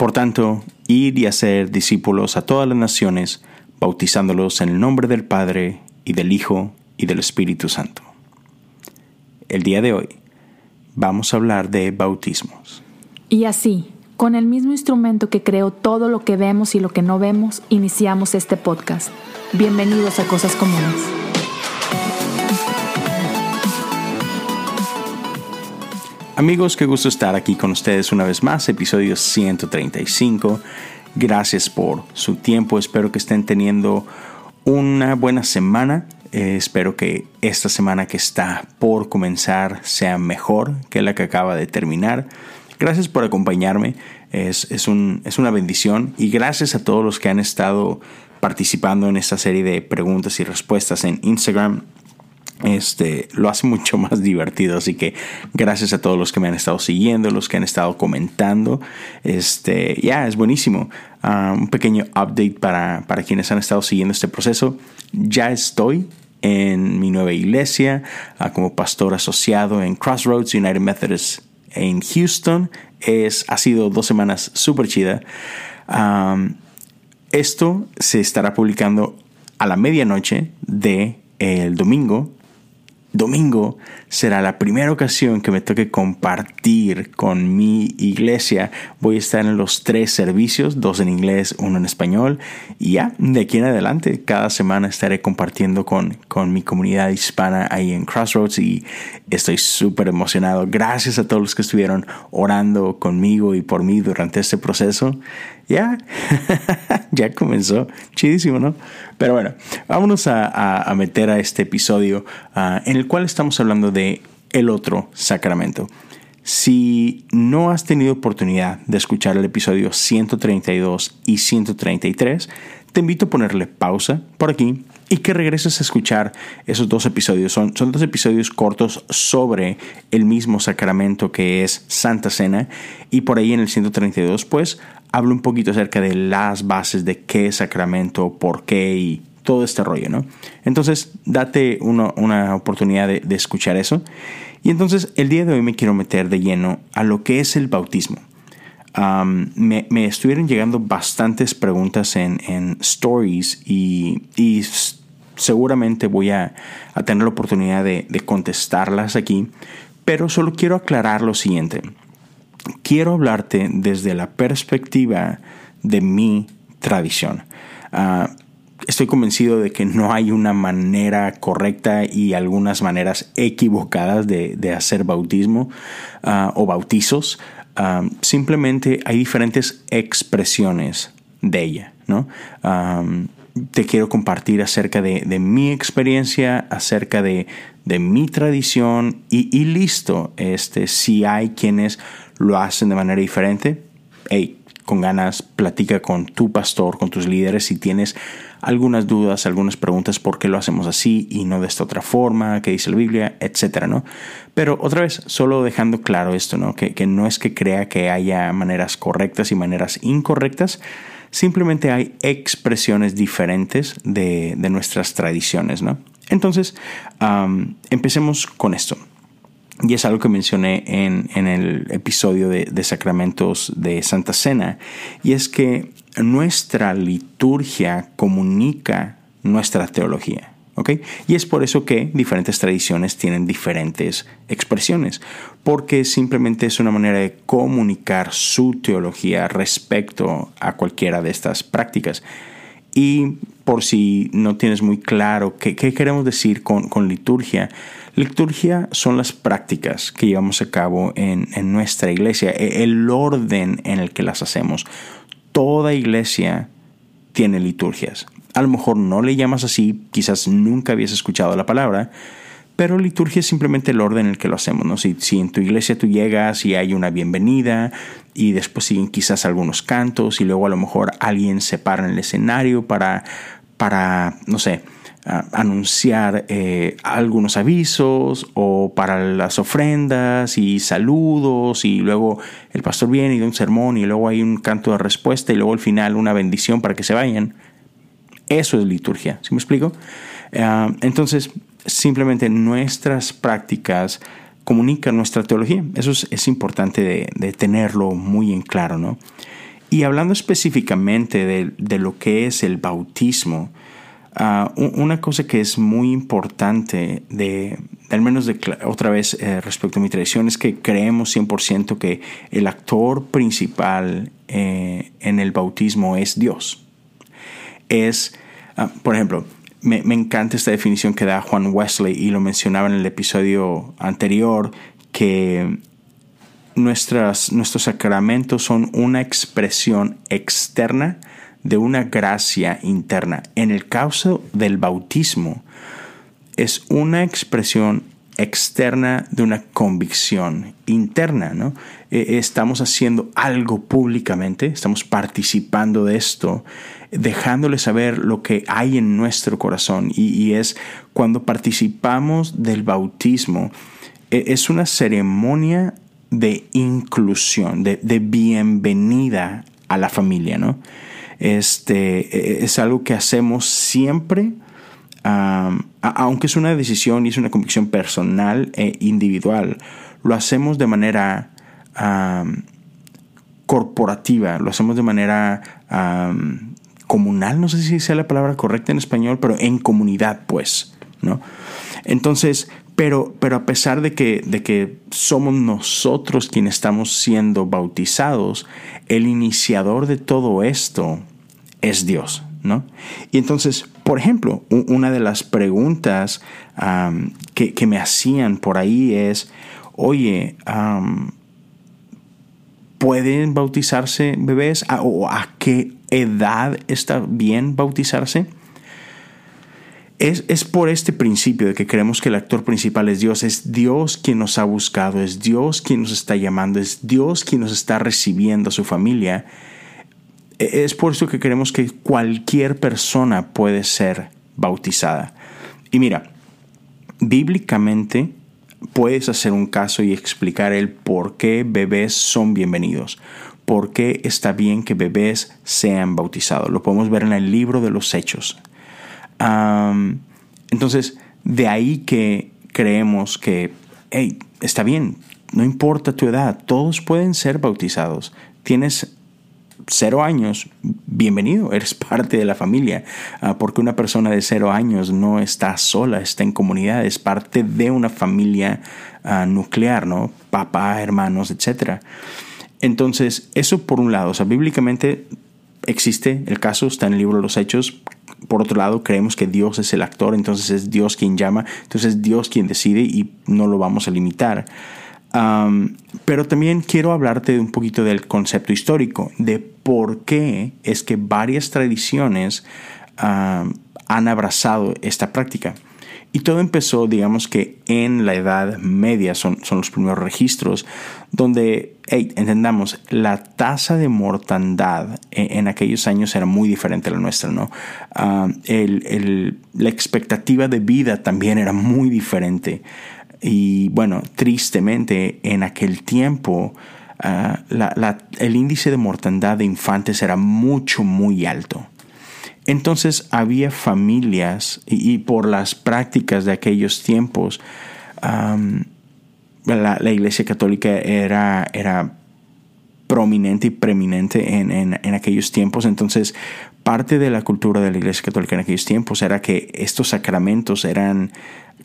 Por tanto, id y hacer discípulos a todas las naciones, bautizándolos en el nombre del Padre, y del Hijo, y del Espíritu Santo. El día de hoy vamos a hablar de bautismos. Y así, con el mismo instrumento que creó todo lo que vemos y lo que no vemos, iniciamos este podcast. Bienvenidos a Cosas Comunes. Amigos, qué gusto estar aquí con ustedes una vez más, episodio 135. Gracias por su tiempo, espero que estén teniendo una buena semana. Eh, espero que esta semana que está por comenzar sea mejor que la que acaba de terminar. Gracias por acompañarme, es, es, un, es una bendición y gracias a todos los que han estado participando en esta serie de preguntas y respuestas en Instagram este, lo hace mucho más divertido. Así que gracias a todos los que me han estado siguiendo, los que han estado comentando. Este, ya, es buenísimo. Ah, un pequeño update para, para quienes han estado siguiendo este proceso. Ya estoy en mi nueva iglesia ah, como pastor asociado en Crossroads United Methodist en Houston. Es, ha sido dos semanas súper chida. esto se estará publicando a la medianoche de el domingo domingo será la primera ocasión que me toque compartir con mi iglesia. Voy a estar en los tres servicios, dos en inglés, uno en español. Y ya, de aquí en adelante, cada semana estaré compartiendo con, con mi comunidad hispana ahí en Crossroads y estoy súper emocionado. Gracias a todos los que estuvieron orando conmigo y por mí durante este proceso. Ya, ya comenzó. Chidísimo, ¿no? Pero bueno, vámonos a, meter a este episodio ah, en el cual estamos hablando de el otro sacramento. Si no has tenido oportunidad de escuchar el episodio 132 y 133, te invito a ponerle pausa por aquí y que regreses a escuchar esos dos episodios. Son, son dos episodios cortos sobre el mismo sacramento que es Santa Cena. Y por ahí en el 132, pues hablo un poquito acerca de las bases de qué sacramento, por qué y todo este rollo, ¿no? Entonces, date una oportunidad de, escuchar eso. Y entonces, el día de hoy me quiero meter de lleno a lo que es el bautismo. me, estuvieron llegando bastantes preguntas en, stories y, y seguramente voy a, tener la oportunidad de, contestarlas aquí, pero solo quiero aclarar lo siguiente. Quiero hablarte desde la perspectiva de mi tradición. Ah, estoy convencido de que no hay una manera correcta y algunas maneras equivocadas de, hacer bautismo ah, o bautizos. Ah, simplemente hay diferentes expresiones de ella, ¿no? Te quiero compartir acerca de, mi experiencia, acerca de, mi tradición y, listo, este, si hay quienes lo hacen de manera diferente, hey, con ganas, platica con tu pastor, con tus líderes si tienes algunas dudas, algunas preguntas, por qué lo hacemos así y no de esta otra forma, qué dice la Biblia, etcétera, ¿no? Pero otra vez, solo dejando claro esto, ¿no? Que no es que crea que haya maneras correctas y maneras incorrectas, simplemente hay expresiones diferentes de, nuestras tradiciones, ¿no? Entonces, empecemos con esto. Y es algo que mencioné en, el episodio de, de, Sacramentos de Santa Cena. Y es que nuestra liturgia comunica nuestra teología. Y es por eso que diferentes tradiciones tienen diferentes expresiones, porque simplemente es una manera de comunicar su teología respecto a cualquiera de estas prácticas. Y por si no tienes muy claro qué, queremos decir con, liturgia, liturgia son las prácticas que llevamos a cabo en, en nuestra iglesia, e, el orden en el que las hacemos. Toda iglesia tiene liturgias. A lo mejor no le llamas así, quizás nunca habías escuchado la palabra, pero liturgia es simplemente el orden en el que lo hacemos. ¿no? Si, en tu iglesia tú llegas y hay una bienvenida y después siguen quizás algunos cantos y luego a lo mejor alguien se para en el escenario para, para no sé, anunciar eh, algunos avisos o para las ofrendas y saludos y luego el pastor viene y da un sermón y luego hay un canto de respuesta y luego al final una bendición para que se vayan. Eso es liturgia, ¿sí me explico? Ah, entonces, simplemente nuestras prácticas comunican nuestra teología. Eso es, importante de, tenerlo muy en claro, ¿no? Y hablando específicamente de, lo que es el bautismo, ah, una cosa que es muy importante, de, al menos de, otra vez eh, respecto a mi tradición, es que creemos 100% que el actor principal eh, en el bautismo es Dios. Es, ah, por ejemplo, me, me, encanta esta definición que da Juan Wesley y lo mencionaba en el episodio anterior, que nuestras, nuestros sacramentos son una expresión externa de una gracia interna. En el caso del bautismo, es una expresión externa de una convicción interna, ¿no? E, estamos haciendo algo públicamente, estamos participando de esto, dejándole saber lo que hay en nuestro corazón. Y, es cuando participamos del bautismo, e, es una ceremonia de inclusión, de, bienvenida a la familia, ¿no? Este, e, es algo que hacemos siempre, aunque es una decisión y es una convicción personal e individual, lo hacemos de manera corporativa, lo hacemos de manera comunal, no sé si sea la palabra correcta en español, pero en comunidad, pues, ¿no? Entonces, pero, pero a pesar de que, de que somos nosotros quienes estamos siendo bautizados, el iniciador de todo esto es Dios, ¿no? Y entonces, por ejemplo, una de las preguntas que, me hacían por ahí es, oye, ¿pueden bautizarse bebés? ¿O a qué edad está bien bautizarse? Es, por este principio de que creemos que el actor principal es Dios, es Dios quien nos ha buscado, es Dios quien nos está llamando, es Dios quien nos está recibiendo a su familia. Es por eso que creemos que cualquier persona puede ser bautizada. Y mira, bíblicamente puedes hacer un caso y explicar el por qué bebés son bienvenidos, por qué está bien que bebés sean bautizados. Lo podemos ver en el libro de los Hechos, entonces, de ahí que creemos que, hey, está bien, no importa tu edad, todos pueden ser bautizados. Tienes cero años, bienvenido, eres parte de la familia, ah, porque una persona de cero años no está sola, está en comunidad, es parte de una familia ah, nuclear, ¿no? Papá, hermanos, etc. Entonces, eso por un lado, o sea, bíblicamente existe el caso, está en el libro de los Hechos, por otro lado, creemos que Dios es el actor, entonces es Dios quien llama, entonces es Dios quien decide y no lo vamos a limitar. Pero también quiero hablarte un poquito del concepto histórico, de por qué es que varias tradiciones han abrazado esta práctica. Y todo empezó, digamos que en la Edad Media, son, son los primeros registros, donde, entendamos, la tasa de mortandad en, aquellos años era muy diferente a la nuestra, ¿no? Ah, la expectativa de vida también era muy diferente. Y bueno, tristemente, en aquel tiempo, ah, el índice de mortandad de infantes era mucho, muy alto. Entonces había familias y, por las prácticas de aquellos tiempos, la, Iglesia Católica era, era prominente y preeminente en, en, aquellos tiempos. Entonces, parte de la cultura de la Iglesia Católica en aquellos tiempos era que estos sacramentos eran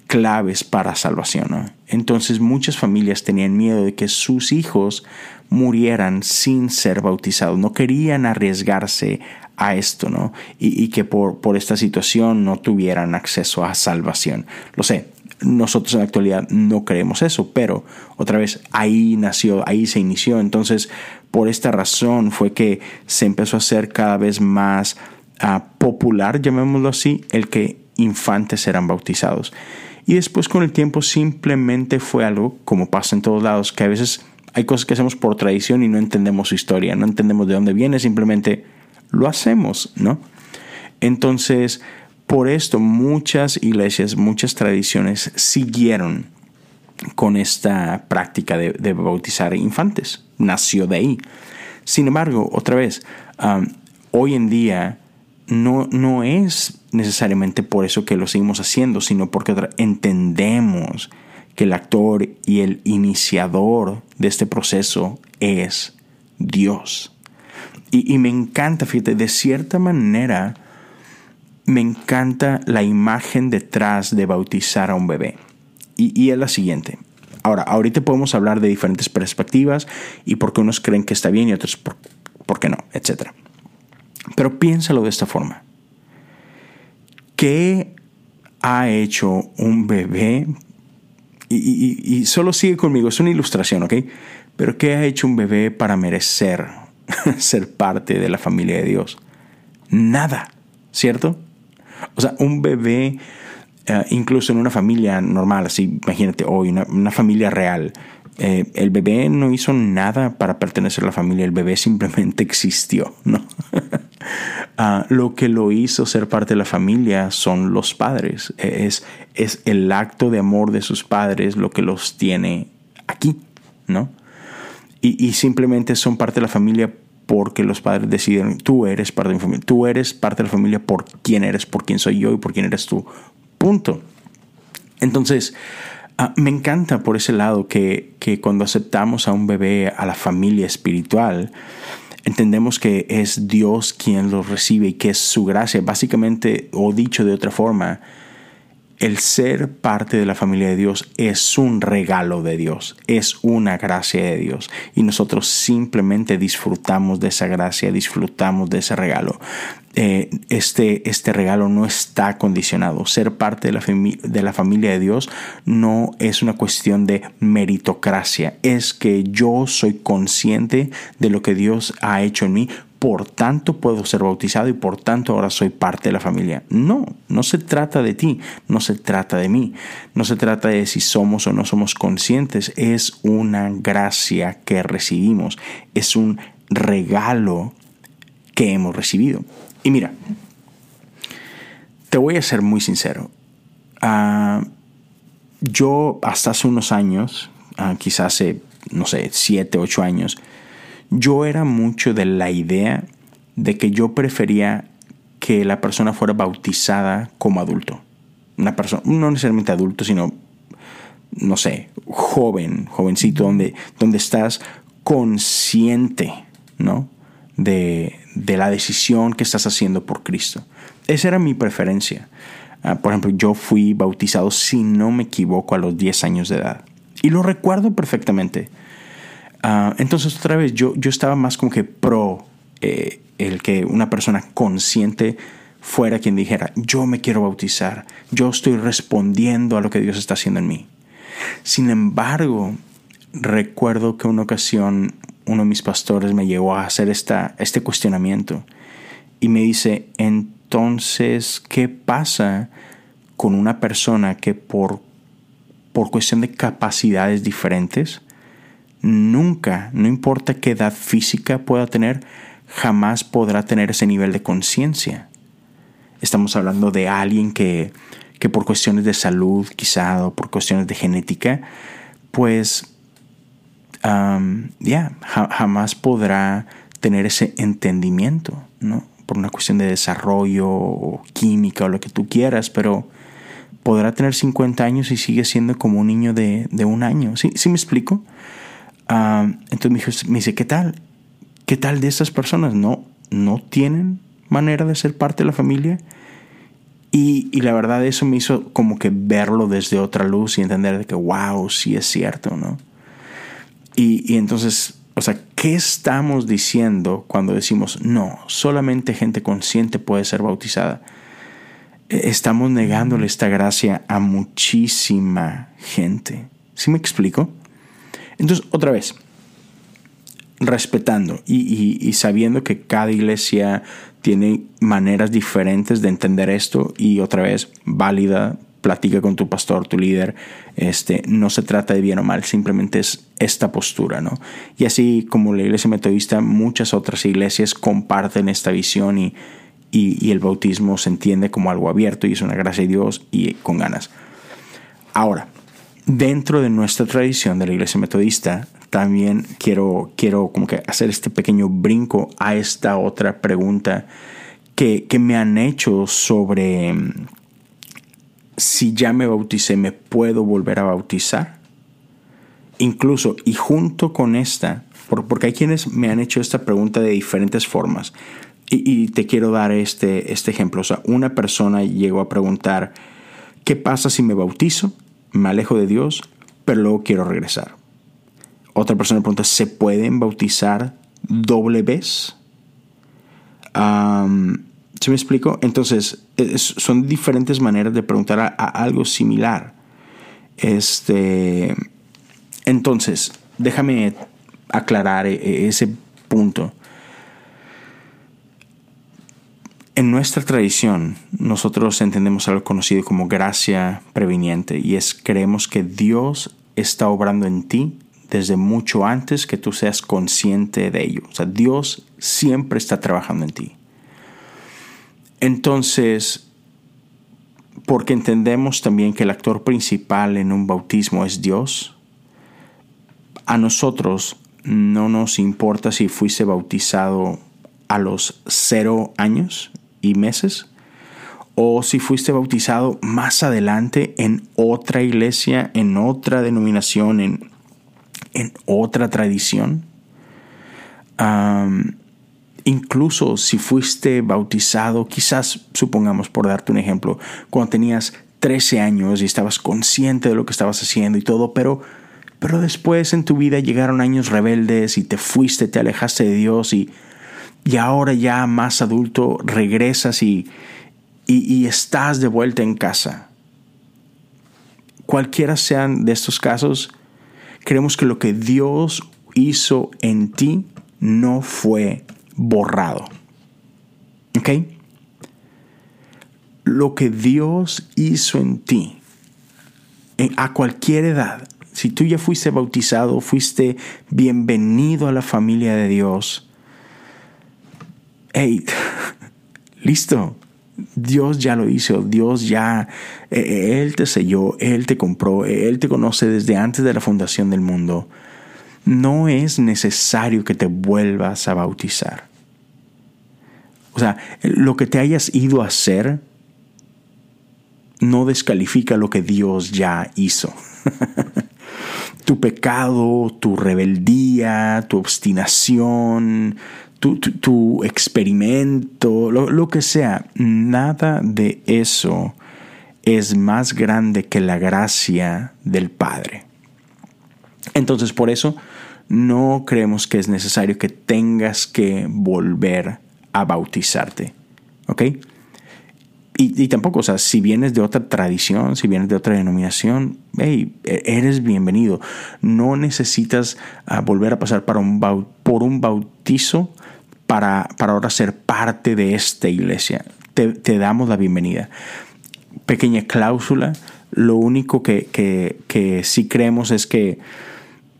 claves para salvación. Entonces, muchas familias tenían miedo de que sus hijos murieran sin ser bautizados. No querían arriesgarse a esto, ¿no? Y, que por, por esta situación no tuvieran acceso a salvación. Lo sé, nosotros en la actualidad no creemos eso, pero otra vez ahí nació, ahí se inició. Entonces, por esta razón fue que se empezó a hacer cada vez más ah, popular, llamémoslo así, el que infantes eran bautizados. Y después con el tiempo simplemente fue algo, como pasa en todos lados, que a veces hay cosas que hacemos por tradición y no entendemos su historia, no entendemos de dónde viene, simplemente lo hacemos, ¿no? Entonces, por esto muchas iglesias, muchas tradiciones siguieron con esta práctica de, bautizar infantes. Nació de ahí. Sin embargo, otra vez, hoy en día no, no es necesariamente por eso que lo seguimos haciendo, sino porque entendemos que el actor y el iniciador de este proceso es Dios. Y, me encanta, fíjate, de cierta manera, me encanta la imagen detrás de bautizar a un bebé. Y, y es la siguiente. Ahora, ahorita podemos hablar de diferentes perspectivas y por qué unos creen que está bien y otros por, por qué no, etc. Pero piénsalo de esta forma. ¿Qué ha hecho un bebé? Y, solo sigue conmigo, es una ilustración, ¿ok? Pero ¿qué ha hecho un bebé para merecer ser parte de la familia de Dios? Nada, ¿cierto? O sea, un bebé, eh, incluso en una familia normal, así, imagínate hoy, una familia real, eh, el bebé no hizo nada para pertenecer a la familia, el bebé simplemente existió, ¿no? Ah, lo que lo hizo ser parte de la familia son los padres, es, es el acto de amor de sus padres lo que los tiene aquí, ¿no? Y, y simplemente son parte de la familia porque los padres deciden, tú eres parte de mi familia, tú eres parte de la familia por quién eres, por quién soy yo y por quién eres tú, punto. Entonces, Ah, me encanta por ese lado que, que cuando aceptamos a un bebé, a la familia espiritual, entendemos que es Dios quien lo recibe y que es su gracia. Básicamente, o dicho de otra forma, el ser parte de la familia de Dios es un regalo de Dios, es una gracia de Dios. Y nosotros simplemente disfrutamos de esa gracia, disfrutamos de ese regalo. Eh, este, este regalo no está condicionado. Ser parte de la, de la familia de Dios no es una cuestión de meritocracia, es que yo soy consciente de lo que Dios ha hecho en mí, por tanto puedo ser bautizado y por tanto ahora soy parte de la familia. No, no se trata de ti, no se trata de mí, no se trata de si somos o no somos conscientes, es una gracia que recibimos, es un regalo que hemos recibido. Y mira, te voy a ser muy sincero. Ah, yo hasta hace unos años, uh, quizás hace, no sé, siete, ocho años, yo era mucho de la idea de que yo prefería que la persona fuera bautizada como adulto. Una persona, no necesariamente adulto, sino, no sé, joven, jovencito, donde, donde estás consciente, ¿no? de, la decisión que estás haciendo por Cristo. Esa era mi preferencia. Ah, por ejemplo, yo fui bautizado, si no me equivoco, a los 10 años de edad. Y lo recuerdo perfectamente. Ah, entonces, otra vez, yo, yo estaba más como que pro eh, el que una persona consciente fuera quien dijera, yo me quiero bautizar, yo estoy respondiendo a lo que Dios está haciendo en mí. Sin embargo, recuerdo que una ocasión uno de mis pastores me llegó a hacer este cuestionamiento y me dice, entonces, ¿qué pasa con una persona que por, por cuestión de capacidades diferentes, nunca, no importa qué edad física pueda tener, jamás podrá tener ese nivel de conciencia? Estamos hablando de alguien que, que por cuestiones de salud quizá o por cuestiones de genética, pues ya, jamás podrá tener ese entendimiento, ¿no? Por una cuestión de desarrollo o química o lo que tú quieras, pero podrá tener 50 años y sigue siendo como un niño de, un año. ¿Sí, ¿Sí me explico? entonces me, dijo, me dice, ¿qué tal? ¿Qué tal de estas personas? No, no tienen manera de ser parte de la familia. Y, y, la verdad eso me hizo como que verlo desde otra luz y entender de que, wow, sí es cierto, ¿no? Y, entonces, o sea, ¿qué estamos diciendo cuando decimos, no, solamente gente consciente puede ser bautizada? E, estamos negándole esta gracia a muchísima gente. ¿Sí me explico? Entonces, otra vez, respetando y, y, sabiendo que cada iglesia tiene maneras diferentes de entender esto y otra vez válida platica con tu pastor, tu líder. Este, no se trata de bien o mal, simplemente es esta postura, ¿no? Y así como la iglesia metodista, muchas otras iglesias comparten esta visión y, y, el bautismo se entiende como algo abierto y es una gracia de Dios y con ganas. Ahora, dentro de nuestra tradición de la iglesia metodista, también quiero, quiero como que hacer este pequeño brinco a esta otra pregunta que, que me han hecho sobre si ya me bauticé, ¿me puedo volver a bautizar? Incluso, y junto con esta, porque hay quienes me han hecho esta pregunta de diferentes formas. Y, te quiero dar este, este ejemplo. O sea, una persona llegó a preguntar, ¿qué pasa si me bautizo? Me alejo de Dios, pero luego quiero regresar. Otra persona pregunta, ¿se pueden bautizar doble vez? ¿Se me explico? Entonces, son diferentes maneras de preguntar a, algo similar. Este, entonces, déjame aclarar e, e, ese punto. En nuestra tradición, nosotros entendemos algo conocido como gracia previniente y es creemos que Dios está obrando en ti desde mucho antes que tú seas consciente de ello. O sea, Dios siempre está trabajando en ti. Entonces, porque entendemos también que el actor principal en un bautismo es Dios, a nosotros no nos importa si fuiste bautizado a los cero años y meses o si fuiste bautizado más adelante en otra iglesia, en otra denominación, en, en otra tradición. Incluso si fuiste bautizado, quizás supongamos por darte un ejemplo, cuando tenías 13 años y estabas consciente de lo que estabas haciendo y todo, pero pero después en tu vida llegaron años rebeldes y te fuiste, te alejaste de Dios y, y ahora ya más adulto regresas y, y, estás de vuelta en casa. Cualquiera sean de estos casos, creemos que lo que Dios hizo en ti no fue borrado. ¿Ok? Lo que Dios hizo en ti, a cualquier edad, si tú ya fuiste bautizado, fuiste bienvenido a la familia de Dios. Hey, listo. Dios ya lo hizo, Dios ya, eh, Él te selló, Él te compró, Él te conoce desde antes de la fundación del mundo. No es necesario que te vuelvas a bautizar. O sea, lo que te hayas ido a hacer no descalifica lo que Dios ya hizo. tu pecado, tu rebeldía, tu obstinación, tu, experimento, lo, lo que sea, nada de eso es más grande que la gracia del Padre. Entonces por eso no creemos que es necesario que tengas que volver a bautizarte. ¿Ok? y, tampoco, o sea, si vienes de otra tradición, si vienes de otra denominación, hey, e, eres bienvenido. No necesitas ah, volver a pasar por un bautizo para, para ahora ser parte de esta iglesia. Te, damos la bienvenida. Pequeña cláusula, lo único que, que, sí creemos es que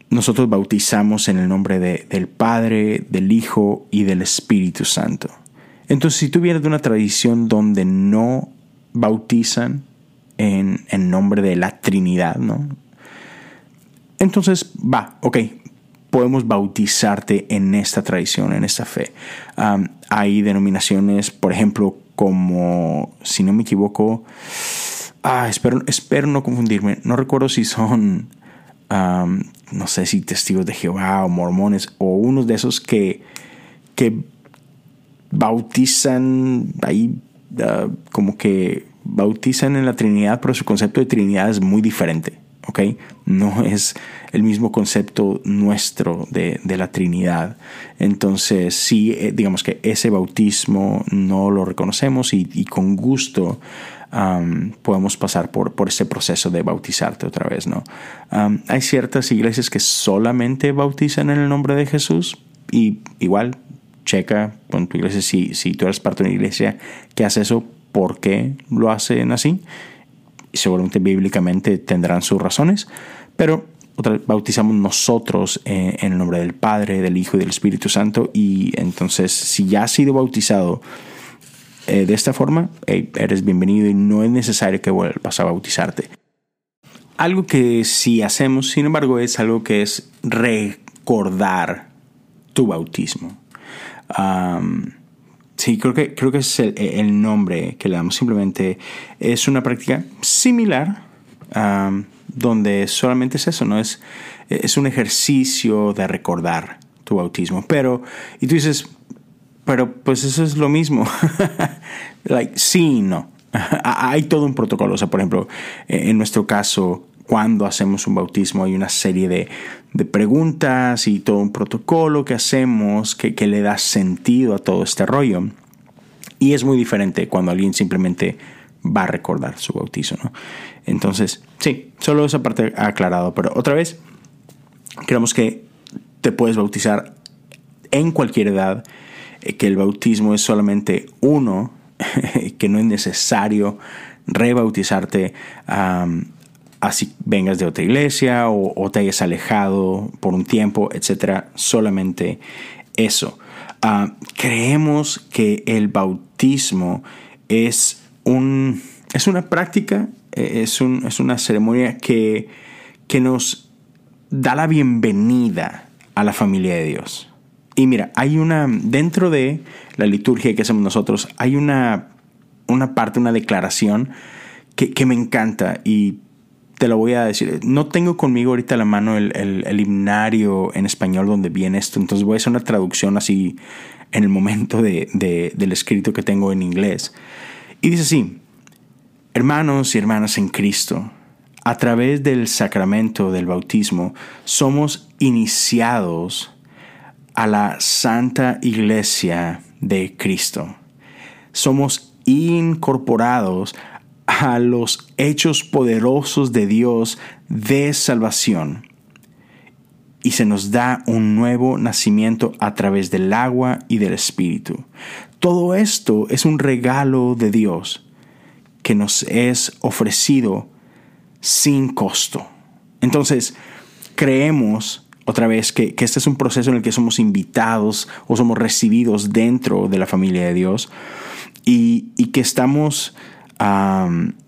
nosotros bautizamos en el nombre del Padre, del Hijo y del Espíritu Santo. Entonces, si tú vienes de una tradición donde no bautizan en, nombre de la Trinidad, ¿no? Entonces, va, ok, podemos bautizarte en esta tradición, en esta fe. hay denominaciones, por ejemplo, como, si no me equivoco, ah, espero, espero no confundirme, no recuerdo si son, no sé si testigos de Jehová o mormones o unos de esos que, que bautizan ahí ah, como que bautizan en la Trinidad, pero su concepto de Trinidad es muy diferente. ¿ok? No es el mismo concepto nuestro de, la Trinidad. Entonces, sí, eh, digamos que ese bautismo no lo reconocemos y, con gusto podemos pasar por, por ese proceso de bautizarte otra vez, ¿no? hay ciertas iglesias que solamente bautizan en el nombre de Jesús y igual checa con tu iglesia si, si tú eres parte de una iglesia que hace eso, por qué lo hacen así. Y seguramente bíblicamente tendrán sus razones, pero bautizamos nosotros eh, en el nombre del Padre, del Hijo y del Espíritu Santo. Y entonces, si ya has sido bautizado eh, de esta forma, eres bienvenido y no es necesario que vuelvas a bautizarte. Algo que sí hacemos, sin embargo, es algo que es recordar tu bautismo sí, creo que, creo que es el, nombre que le damos. Simplemente es una práctica similar, donde solamente es eso, ¿no? Es, es un ejercicio de recordar tu bautismo. Pero, y tú dices, pero pues eso es lo mismo. like, sí no. hay todo un protocolo. O sea, por ejemplo, en nuestro caso, cuando hacemos un bautismo hay una serie de, preguntas y todo un protocolo que hacemos que, que, le da sentido a todo este rollo. Y es muy diferente cuando alguien simplemente va a recordar su bautizo. ¿no? Entonces, sí, solo esa parte aclarado. Pero otra vez, creemos que te puedes bautizar en cualquier edad, eh, que el bautismo es solamente uno, que no es necesario rebautizarte así vengas de otra iglesia o, te hayas alejado por un tiempo, etcétera, solamente eso. Ah, creemos que el bautismo es, un, es una práctica, e, es, un, es una ceremonia que, que nos da la bienvenida a la familia de Dios. Y mira, hay una, dentro de la liturgia que hacemos nosotros, hay una, una parte, una declaración que, que me encanta y te lo voy a decir. No tengo conmigo ahorita la mano el, el, himnario en español donde viene esto, entonces voy a hacer una traducción así en el momento de, del escrito que tengo en inglés. Y dice así, hermanos y hermanas en Cristo, a través del sacramento del bautismo somos iniciados a la Santa Iglesia de Cristo. Somos incorporados a los hechos poderosos de Dios de salvación. Y se nos da un nuevo nacimiento a través del agua y del Espíritu. Todo esto es un regalo de Dios que nos es ofrecido sin costo. Entonces, creemos otra vez que, este es un proceso en el que somos invitados o somos recibidos dentro de la familia de Dios y, y que estamos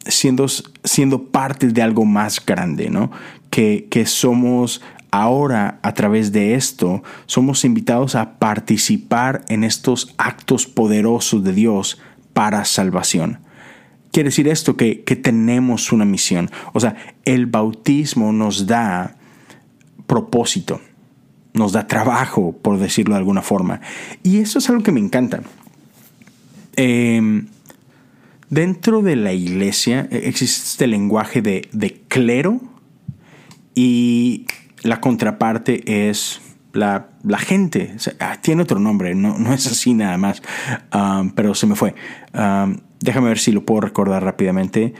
siendo, siendo parte de algo más grande, ¿no? Que, que somos ahora a través de esto, somos invitados a participar en estos actos poderosos de Dios para salvación. Quiere decir esto que, que, tenemos una misión. O sea, el bautismo nos da propósito, nos da trabajo, por decirlo de alguna forma. Y eso es algo que me encanta. Eh, Dentro de la iglesia eh, existe este lenguaje de, clero y la contraparte es la, gente. Ah, tiene otro nombre, no, no, es así nada más, pero se me fue. Déjame ver si lo puedo recordar rápidamente.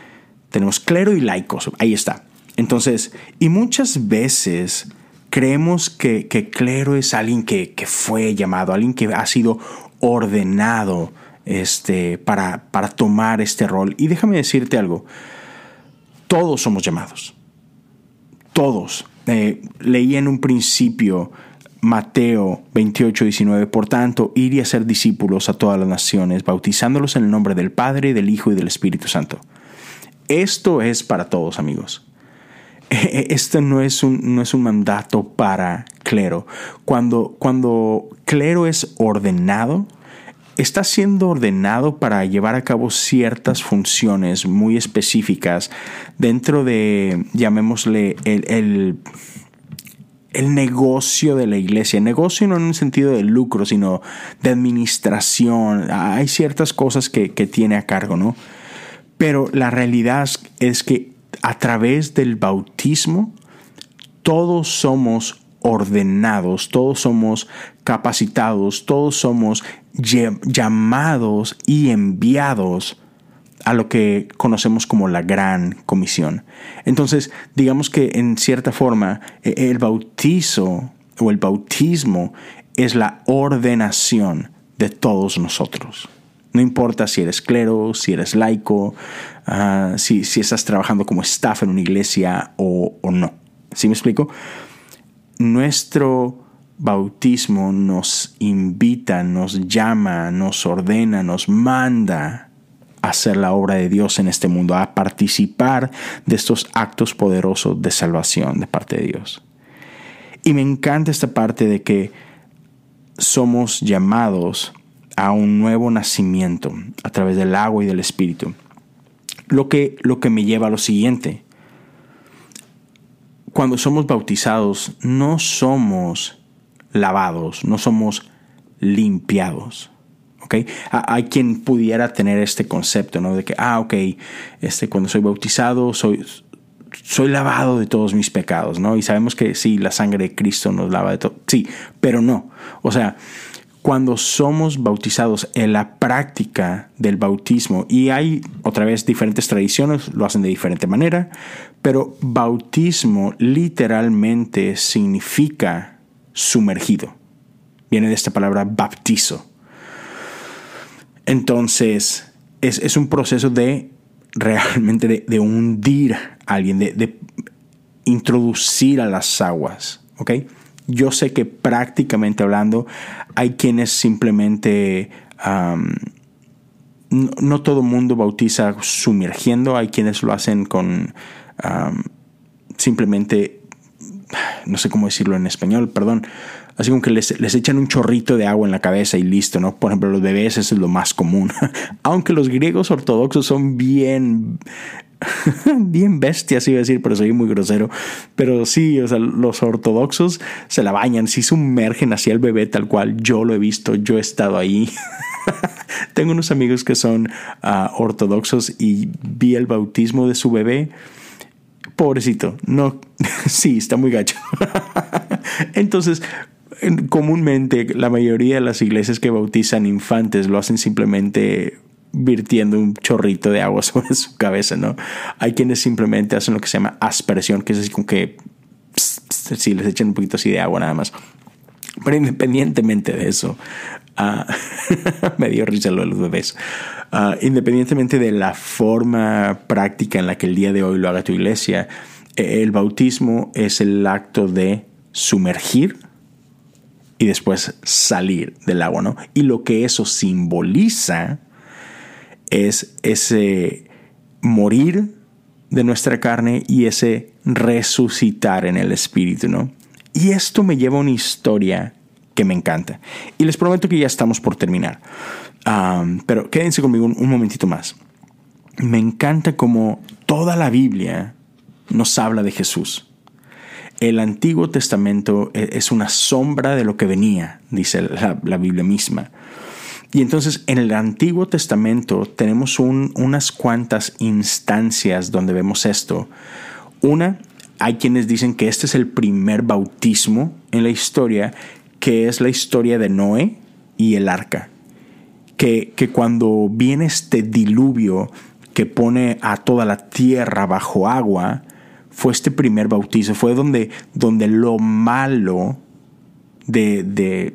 Tenemos clero y laicos, ahí está. Entonces, y muchas veces creemos que, clero es alguien que, que fue llamado, alguien que ha sido ordenado este, para, para tomar este rol. Y déjame decirte algo, todos somos llamados, todos. Eh, leí en un principio Mateo 28, 19, por tanto, ir y hacer discípulos a todas las naciones, bautizándolos en el nombre del Padre, del Hijo y del Espíritu Santo. Esto es para todos, amigos. Esto no es un, no es un mandato para clero. Cuando, cuando clero es ordenado, está siendo ordenado para llevar a cabo ciertas funciones muy específicas dentro de, llamémosle, el, el, negocio de la iglesia. Negocio no en un sentido de lucro, sino de administración. Hay ciertas cosas que, que tiene a cargo, ¿no? Pero la realidad es que a través del bautismo, todos somos ordenados, todos somos capacitados, todos somos llamados y enviados a lo que conocemos como la gran comisión. Entonces, digamos que en cierta forma e-, el bautizo o el bautismo es la ordenación de todos nosotros. No importa si eres clero, si eres laico, ah, si, estás trabajando como staff en una iglesia o, o no. ¿Sí me explico? Nuestro bautismo nos invita, nos llama, nos ordena, nos manda a hacer la obra de Dios en este mundo, a participar de estos actos poderosos de salvación de parte de Dios. Y me encanta esta parte de que somos llamados a un nuevo nacimiento a través del agua y del Espíritu. Lo que, lo que me lleva a lo siguiente. Cuando somos bautizados, no somos lavados, no somos limpiados. ¿Okay? Hay quien pudiera tener este concepto, ¿no? De que, ah, ok, este, cuando soy bautizado, soy, soy lavado de todos mis pecados, ¿no? Y sabemos que sí, la sangre de Cristo nos lava de todo. Sí, pero no. O sea, cuando somos bautizados en la práctica del bautismo, y hay otra vez diferentes tradiciones, lo hacen de diferente manera, pero bautismo literalmente significa sumergido. Viene de esta palabra baptizo. Entonces, es, un proceso de realmente de, hundir a alguien, de, introducir a las aguas. ¿ok? Yo sé que prácticamente hablando hay quienes simplemente... no, todo mundo bautiza sumergiendo, hay quienes lo hacen con simplemente, no sé cómo decirlo en español, perdón, así como que les, echan un chorrito de agua en la cabeza y listo, ¿no? Por ejemplo, los bebés eso es lo más común. Aunque los griegos ortodoxos son bien bien bestias, iba a decir, pero soy muy grosero. Pero sí, o sea, los ortodoxos se la bañan, sí sumergen hacia el bebé tal cual. Yo lo he visto, yo he estado ahí. Tengo unos amigos que son ah, ortodoxos y vi el bautismo de su bebé. Pobrecito, no, sí, está muy gacho. Entonces, comúnmente la mayoría de las iglesias que bautizan infantes lo hacen simplemente virtiendo un chorrito de agua sobre su cabeza, ¿no? Hay quienes simplemente hacen lo que se llama aspersión, que es así como que si les echan un poquito así de agua nada más. Pero independientemente de eso, uh, me dio risa lo de los bebés. Uh, independientemente de la forma práctica en la que el día de hoy lo haga tu iglesia, el bautismo es el acto de sumergir y después salir del agua, ¿no? Y lo que eso simboliza es ese morir de nuestra carne y ese resucitar en el espíritu, ¿no? Y esto me lleva a una historia que me encanta. Y les prometo que ya estamos por terminar. pero quédense conmigo un, momentito más. Me encanta como toda la Biblia nos habla de Jesús. El Antiguo Testamento e, es una sombra de lo que venía, dice la, Biblia misma. Y entonces en el Antiguo Testamento tenemos unas cuantas instancias donde vemos esto. Una, hay quienes dicen que este es el primer bautismo en la historia, que es la historia de Noé y el arca. Que, que cuando viene este diluvio que pone a toda la tierra bajo agua, fue este primer bautizo, fue donde, donde lo malo de,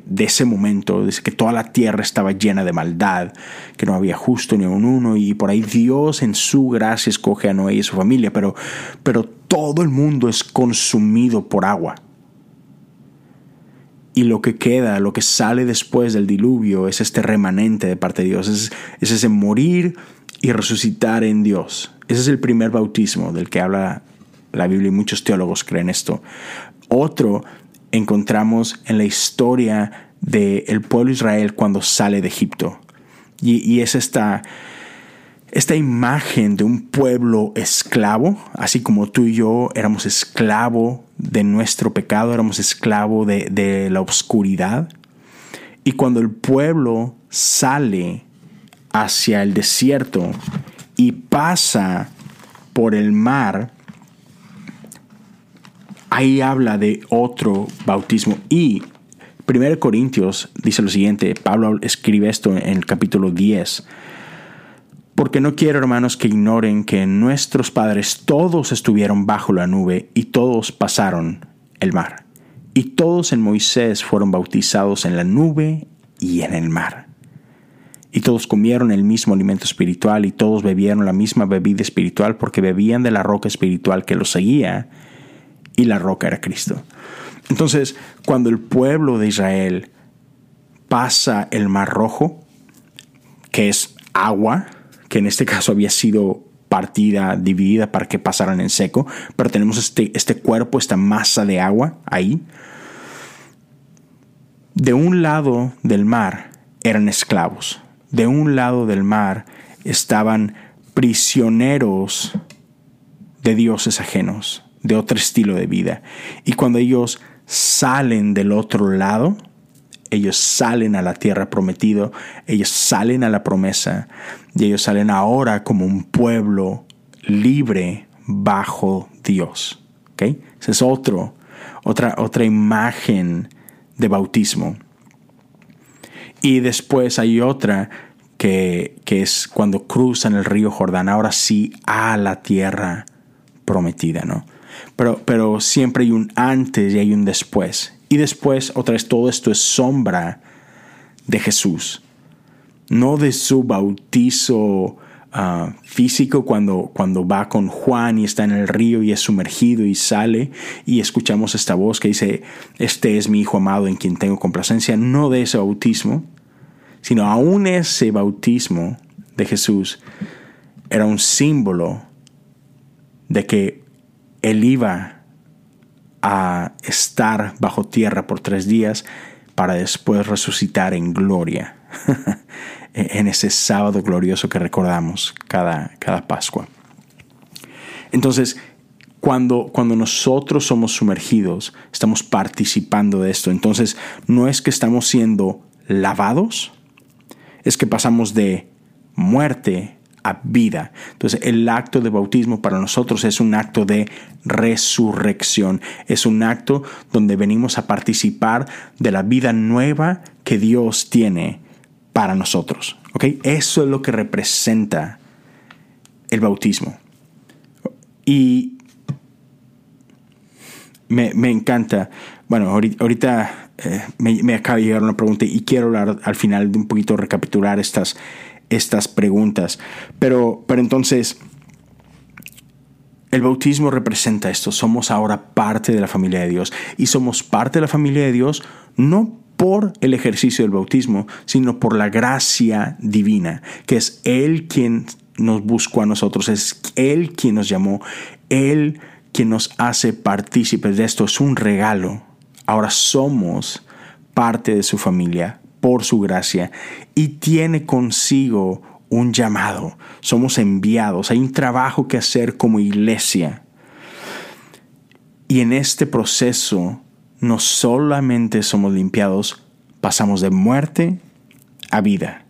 de, ese momento, de que toda la tierra estaba llena de maldad, que no había justo ni un uno, y por ahí Dios en su gracia escoge a Noé y a su familia, pero, pero todo el mundo es consumido por agua. Y lo que queda, lo que sale después del diluvio, es este remanente de parte de Dios, es ese morir y resucitar en Dios. Ese es el primer bautismo del que habla la Biblia y muchos teólogos creen esto. Otro encontramos en la historia del pueblo de Israel cuando sale de Egipto. Y, es esta, esta imagen de un pueblo esclavo, así como tú y yo éramos esclavo de nuestro pecado, éramos esclavo de, de la oscuridad. Y cuando el pueblo sale hacia el desierto y pasa por el mar, ahí habla de otro bautismo. Y 1 Corintios dice lo siguiente, Pablo escribe esto en el capítulo 10. Porque no quiero, hermanos, que ignoren que nuestros padres todos estuvieron bajo la nube y todos pasaron el mar. Y todos en Moisés fueron bautizados en la nube y en el mar. Y todos comieron el mismo alimento espiritual y todos bebieron la misma bebida espiritual porque bebían de la roca espiritual que los seguía y la roca era Cristo. Entonces, cuando el pueblo de Israel pasa el Mar Rojo, que es agua, que en este caso había sido partida, dividida para que pasaran en seco, pero tenemos este, este cuerpo, esta masa de agua ahí. De un lado del mar eran esclavos, de un lado del mar estaban prisioneros de dioses ajenos de otro estilo de vida. Y cuando ellos salen del otro lado, ellos salen a la tierra prometido, ellos salen a la promesa y ellos salen ahora como un pueblo libre bajo Dios. ¿Okay? Esa es otro, otra, otra imagen de bautismo. Y después hay otra que, que, es cuando cruzan el río Jordán, ahora sí a la tierra prometida, ¿no? Pero, pero siempre hay un antes y hay un después. Y después, otra vez, todo esto es sombra de Jesús, no de su bautizo ah, físico cuando, cuando va con Juan y está en el río y es sumergido y sale y escuchamos esta voz que dice, este es mi Hijo amado en quien tengo complacencia, no de ese bautismo, sino aún ese bautismo de Jesús era un símbolo de que él iba a estar bajo tierra por tres días para después resucitar en gloria en ese sábado glorioso que recordamos cada, cada Pascua. Entonces, cuando, cuando nosotros somos sumergidos, estamos participando de esto. Entonces, no es que estamos siendo lavados, es que pasamos de muerte a vida. Entonces el acto de bautismo para nosotros es un acto de resurrección, es un acto donde venimos a participar de la vida nueva que Dios tiene para nosotros. Eso es lo que representa el bautismo. Y me, encanta, bueno, ahorita, eh, me, me, acaba de llegar una pregunta y quiero hablar al final de un poquito recapitular estas estas preguntas. Pero, pero entonces, el bautismo representa esto. Somos ahora parte de la familia de Dios. Y somos parte de la familia de Dios no por el ejercicio del bautismo, sino por la gracia divina, que es Él quien nos buscó a nosotros, es Él quien nos llamó, Él quien nos hace partícipes de esto. Es un regalo. Ahora somos parte de su familia por su gracia y tiene consigo un llamado. Somos enviados, hay un trabajo que hacer como iglesia. Y en este proceso no solamente somos limpiados, pasamos de muerte a vida.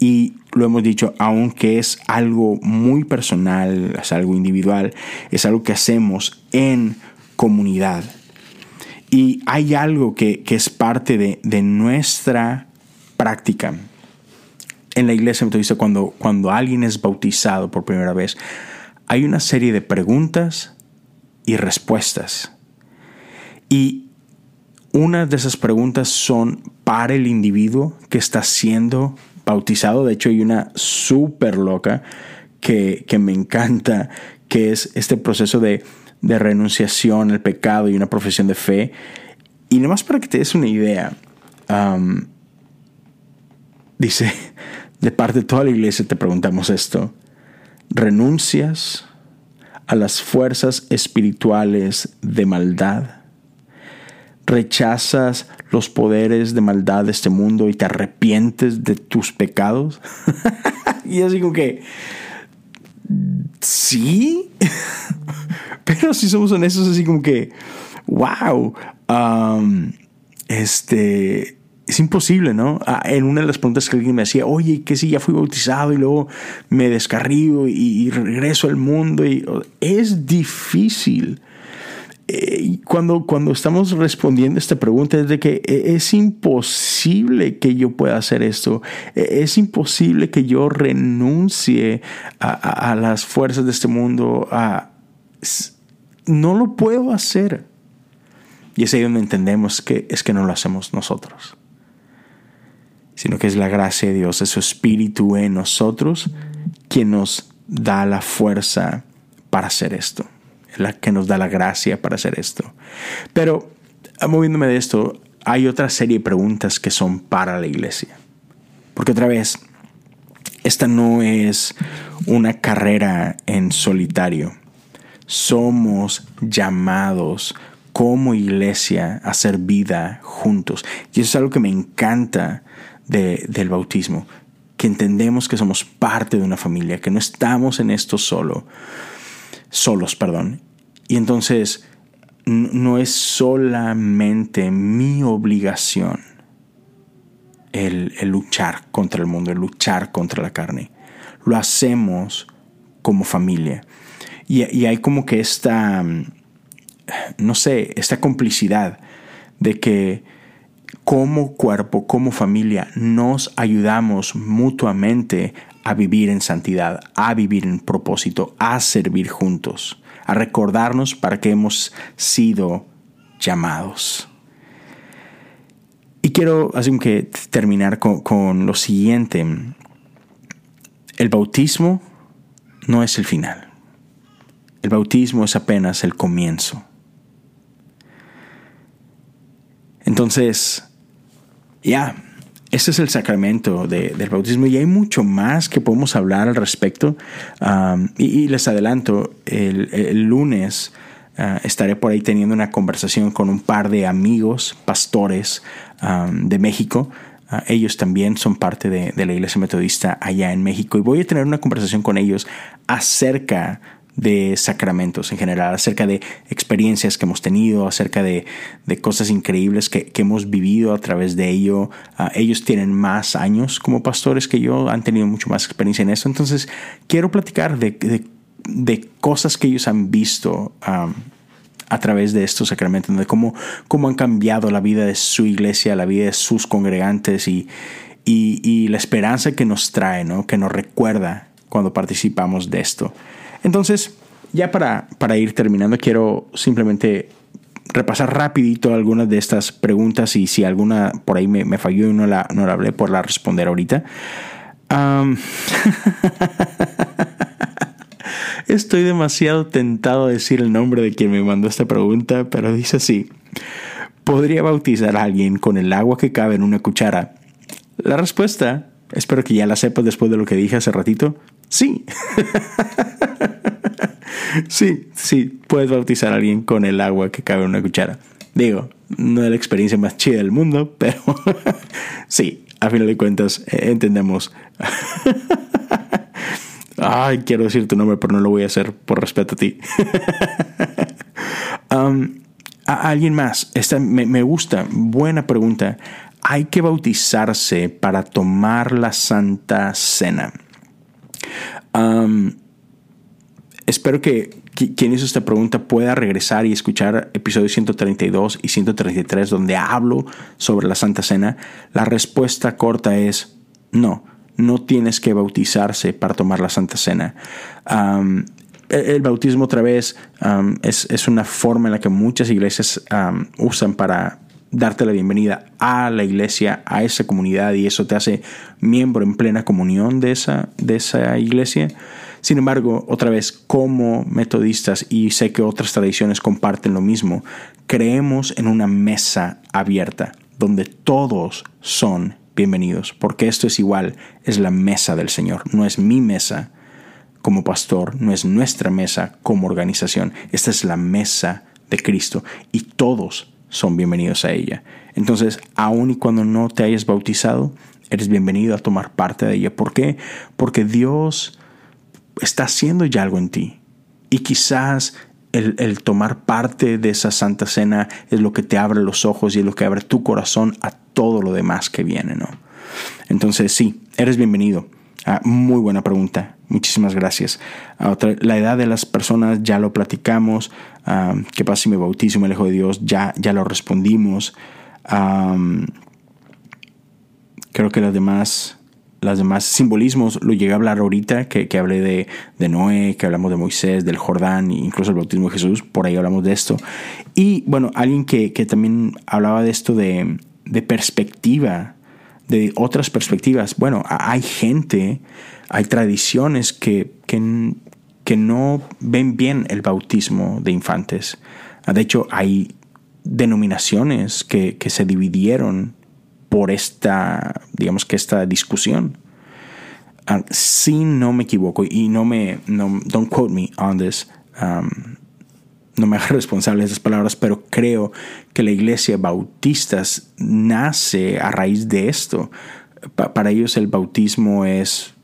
Y lo hemos dicho, aunque es algo muy personal, es algo individual, es algo que hacemos en comunidad. Y hay algo que, es parte de, nuestra práctica. En la iglesia cuando, cuando alguien es bautizado por primera vez, hay una serie de preguntas y respuestas. Y una de esas preguntas son para el individuo que está siendo bautizado. De hecho, hay una súper loca que, que me encanta, que es este proceso de de renunciación al pecado y una profesión de fe. Y nada más para que te des una idea, dice, de parte de toda la iglesia te preguntamos esto, ¿renuncias a las fuerzas espirituales de maldad? ¿Rechazas los poderes de maldad de este mundo y te arrepientes de tus pecados? y así como que, sí. Pero si somos honestos, así como que, wow, um, este, es imposible, ¿no? Ah, en una de las preguntas que alguien me hacía, oye, ¿qué si ya fui bautizado y luego me descarrío y, regreso al mundo? Y, es difícil. Eh, cuando, cuando estamos respondiendo a esta pregunta es de que e, es imposible que yo pueda hacer esto, e, es imposible que yo renuncie a, a las fuerzas de este mundo, a, no lo puedo hacer. Y es ahí donde entendemos que es que no lo hacemos nosotros, sino que es la gracia de Dios, es su espíritu en nosotros quien nos da la fuerza para hacer esto, la que nos da la gracia para hacer esto. Pero moviéndome de esto, hay otra serie de preguntas que son para la iglesia. Porque otra vez, esta no es una carrera en solitario somos llamados como iglesia a hacer vida juntos. Y eso es algo que me encanta del bautismo, que entendemos que somos parte de una familia, que no estamos en esto solo, solos, perdón. Y entonces no es solamente mi obligación el, luchar contra el mundo, el luchar contra la carne. Lo hacemos como familia. Y, y, hay como que esta, no sé, esta complicidad de que como cuerpo, como familia, nos ayudamos mutuamente a vivir en santidad, a vivir en propósito, a servir juntos, a recordarnos para que hemos sido llamados. Y quiero así que terminar con, con lo siguiente. El bautismo no es el final. El bautismo es apenas el comienzo. Entonces, ya, ese es el sacramento del bautismo y hay mucho más que podemos hablar al respecto. y, les adelanto, el, lunes ah, estaré por ahí teniendo una conversación con un par de amigos pastores de México. Ah, ellos también son parte de, de la iglesia metodista allá en México y voy a tener una conversación con ellos acerca de sacramentos en general, acerca de experiencias que hemos tenido, acerca de, cosas increíbles que, hemos vivido a través de ello. Ah, ellos tienen más años como pastores que yo, han tenido mucho más experiencia en eso. Entonces, quiero platicar de, cosas que ellos han visto. a través de estos sacramentos, de cómo, cómo han cambiado la vida de su iglesia, la vida de sus congregantes y, y, la esperanza que nos trae, ¿no? que nos recuerda cuando participamos de esto. Entonces, ya para, para ir terminando, quiero simplemente repasar rapidito algunas de estas preguntas y si alguna por ahí me, falló y no la, no hablé, por la responder ahorita. Estoy demasiado tentado a decir el nombre de quien me mandó esta pregunta, pero dice así. ¿Podría bautizar a alguien con el agua que cabe en una cuchara? La respuesta, espero que ya la sepas después de lo que dije hace ratito, sí. sí, sí, puedes bautizar a alguien con el agua que cabe en una cuchara. Digo, no es la experiencia más chida del mundo, pero sí, a final de cuentas eh, entendemos. Ay, quiero decir tu nombre, pero no lo voy a hacer por respeto a ti. Um, a alguien más, esta me, me, gusta, buena pregunta. ¿Hay que bautizarse para tomar la Santa Cena? Espero que quien hizo esta pregunta pueda regresar y escuchar episodios 132 y 133 donde hablo sobre la Santa Cena. La respuesta corta es no, no tienes que bautizarse para tomar la Santa Cena. el bautismo otra vez es, una forma en la que muchas iglesias usan para darte la bienvenida a la iglesia, a esa comunidad y eso te hace miembro en plena comunión de esa, de esa iglesia. Sin embargo, otra vez, como metodistas, y sé que otras tradiciones comparten lo mismo, creemos en una mesa abierta donde todos son bienvenidos, porque esto es igual, es la mesa del Señor, no es mi mesa como pastor, no es nuestra mesa como organización, esta es la mesa de Cristo y todos son bienvenidos a ella. Entonces, aun y cuando no te hayas bautizado, eres bienvenido a tomar parte de ella. ¿Por qué? Porque Dios está haciendo ya algo en ti. Y quizás el, tomar parte de esa Santa Cena es lo que te abre los ojos y es lo que abre tu corazón a todo lo demás que viene, ¿no? Entonces, sí, eres bienvenido. Ah, muy buena pregunta. Muchísimas gracias. la edad de las personas ya lo platicamos. Ah, ¿Qué pasa si me bautizo me alejo de Dios? Ya, ya lo respondimos. creo que las demás los demás simbolismos lo llegué a hablar ahorita, que, que hablé de, de, Noé, que hablamos de Moisés, del Jordán, incluso el bautismo de Jesús, por ahí hablamos de esto. Y bueno, alguien que, que también hablaba de esto de, de, perspectiva, de otras perspectivas. Bueno, hay gente, hay tradiciones que, que, que no ven bien el bautismo de infantes. De hecho, hay denominaciones que, que se dividieron por esta, digamos que esta discusión. Ah, si no me equivoco, y no me, no, don't quote me on this, um, no me haga responsable de esas palabras, pero creo que la iglesia bautista nace a raíz de esto. para ellos el bautismo es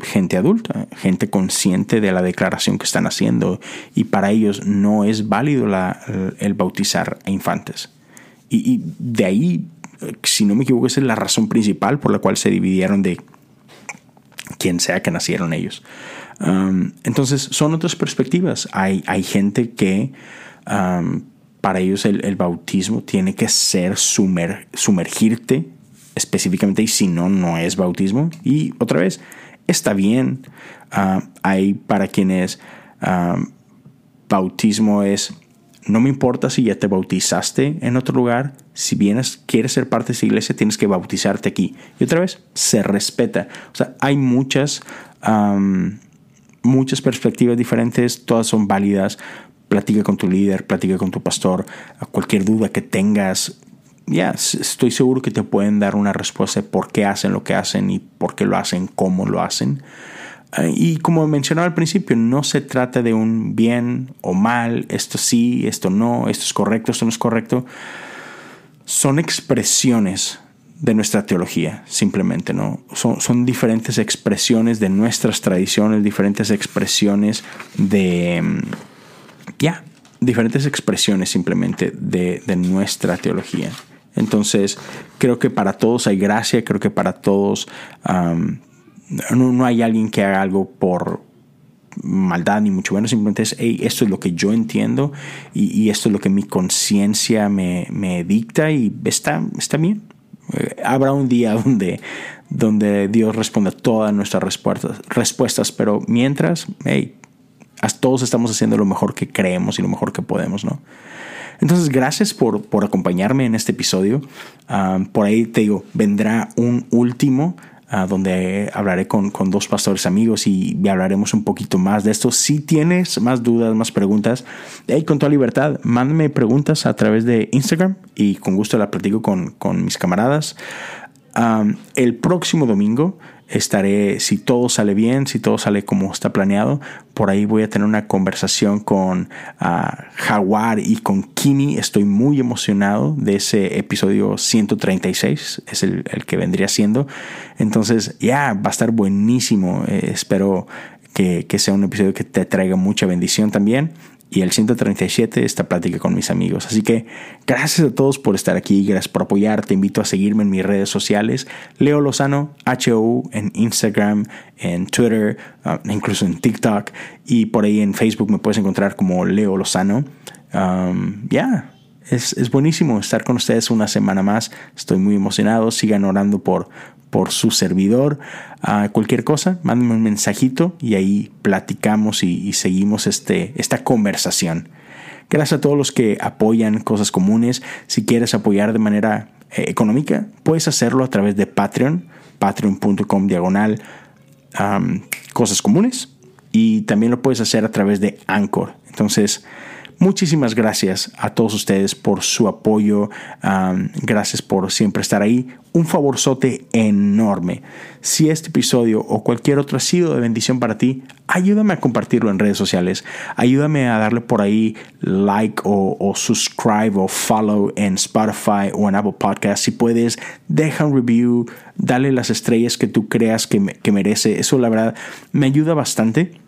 gente adulta, gente consciente de la declaración que están haciendo y para ellos no es válido el bautizar a infantes. Y, de ahí, si no me equivoco, esa es la razón principal por la cual se dividieron de quien sea que nacieron ellos. Um, entonces, son otras perspectivas. Hay, hay gente que um, para ellos el, bautismo tiene que ser sumergirte específicamente y si no, no es bautismo. Y otra vez, está bien. Uh, hay para quienes um, bautismo es, no me importa si ya te bautizaste en otro lugar, si vienes, quieres ser parte de esa iglesia, tienes que bautizarte aquí. Y otra vez, se respeta. O sea, hay muchas, muchas perspectivas diferentes, todas son válidas. Platica con tu líder, platica con tu pastor, cualquier duda que tengas, ya estoy seguro que te pueden dar una respuesta de por qué hacen lo que hacen y por qué lo hacen, cómo lo hacen. Ah, y como mencionaba al principio, no se trata de un bien o mal, esto sí, esto no, esto es correcto, esto no es correcto. Son expresiones de nuestra teología, simplemente, ¿no? Son, son diferentes expresiones de nuestras tradiciones, diferentes expresiones de, mm, ya, diferentes expresiones simplemente de, de nuestra teología. Entonces, creo que para todos hay gracia, creo que para todos no, hay alguien que haga algo por maldad, ni mucho menos, simplemente es, esto es lo que yo entiendo y, esto es lo que mi conciencia me, dicta y está, está bien. Eh, habrá un día donde, donde Dios responda todas nuestras respuestas, respuestas pero mientras, hey, todos estamos haciendo lo mejor que creemos y lo mejor que podemos, ¿no? Entonces, gracias por, por acompañarme en este episodio. Ah, por ahí te digo, vendrá un último donde hablaré con, dos pastores amigos y, hablaremos un poquito más de esto. Si tienes más dudas, más preguntas, hey, con toda libertad, mándame preguntas a través de Instagram y con gusto la platico con, con mis camaradas. el próximo domingo estaré, si todo sale bien, si todo sale como está planeado, por ahí voy a tener una conversación con ah, Jaguar y con Kimi. Estoy muy emocionado de ese episodio 136, es el, que vendría siendo. Entonces, ya, va a estar buenísimo. Eh, espero que, que sea un episodio que te traiga mucha bendición también y el 137 esta plática con mis amigos. Así que gracias a todos por estar aquí, gracias por apoyar. Te invito a seguirme en mis redes sociales. Leo Lozano, HO, en Instagram, en Twitter, ah, incluso en TikTok. Y por ahí en Facebook me puedes encontrar como Leo Lozano. Um, ya, es, es, buenísimo estar con ustedes una semana más. Estoy muy emocionado. Sigan orando por, por su servidor. cualquier cosa, mándenme un mensajito y ahí platicamos y, seguimos este, esta conversación. Gracias a todos los que apoyan cosas comunes. Si quieres apoyar de manera eh, económica, puedes hacerlo a través de Patreon, patreon.com diagonal cosas comunes. Y también lo puedes hacer a través de Anchor. Entonces, Muchísimas gracias a todos ustedes por su apoyo. gracias por siempre estar ahí. Un favorzote enorme. Si este episodio o cualquier otro ha sido de bendición para ti, ayúdame a compartirlo en redes sociales. Ayúdame a darle por ahí like o, subscribe o follow en Spotify o en Apple Podcast. Si puedes, deja un review, dale las estrellas que tú creas que, que merece. Eso la verdad me ayuda bastante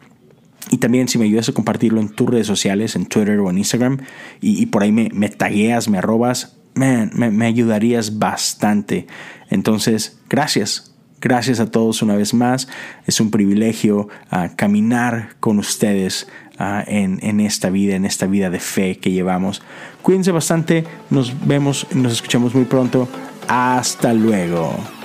y también si me ayudas a compartirlo en tus redes sociales, en Twitter o en Instagram, y, por ahí me, me, tagueas, me arrobas, man, me, ayudarías bastante. Entonces, gracias. Gracias a todos una vez más. Es un privilegio ah, caminar con ustedes ah, en, en esta vida, en esta vida de fe que llevamos. Cuídense bastante. Nos vemos, nos escuchamos muy pronto. Hasta luego.